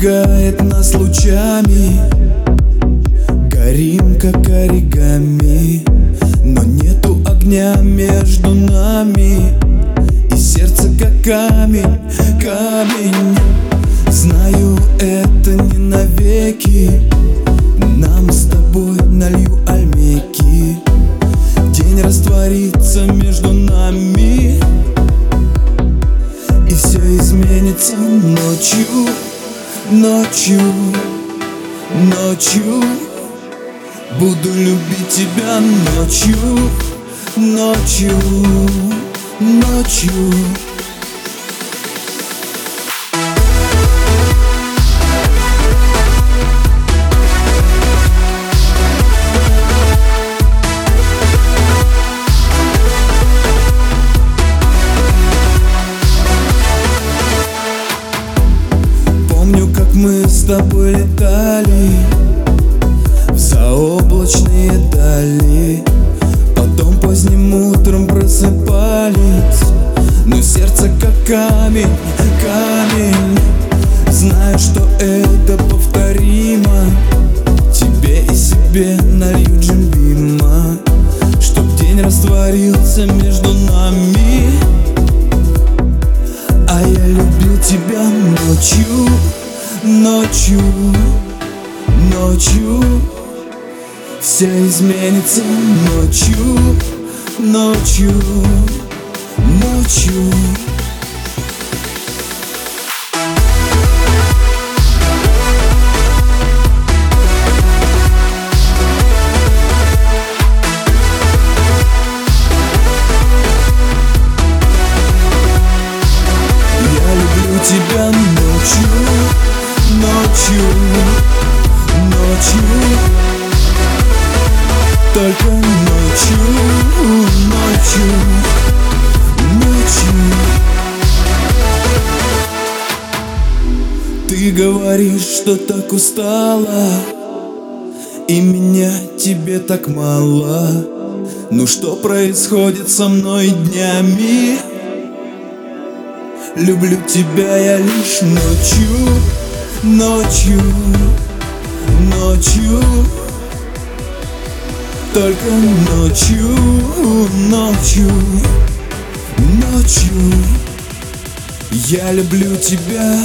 Обжигает нас лучами. Горим как оригами Но нету огня между нами. И сердце как камень, камень. Знаю, это не навеки. Нам с тобой налью альмеки. День растворится между нами. И все изменится ночью Ночью, ночью. Буду любить тебя ночью, ночью, ночью мы с тобой летали В заоблачные дали. Потом поздним утром просыпались Но сердце как камень, камень. Знаю, что это повторимо Тебе и себе налью джимбима Чтоб день растворился между нами. А я любил тебя ночью Ночью, ночью. Все изменится ночью, ночью, ночью говоришь, что так устала И меня тебе так мало. Ну что происходит со мной днями? Люблю тебя я лишь ночью Ночью, ночью. Только ночью, ночью, ночью. Я люблю тебя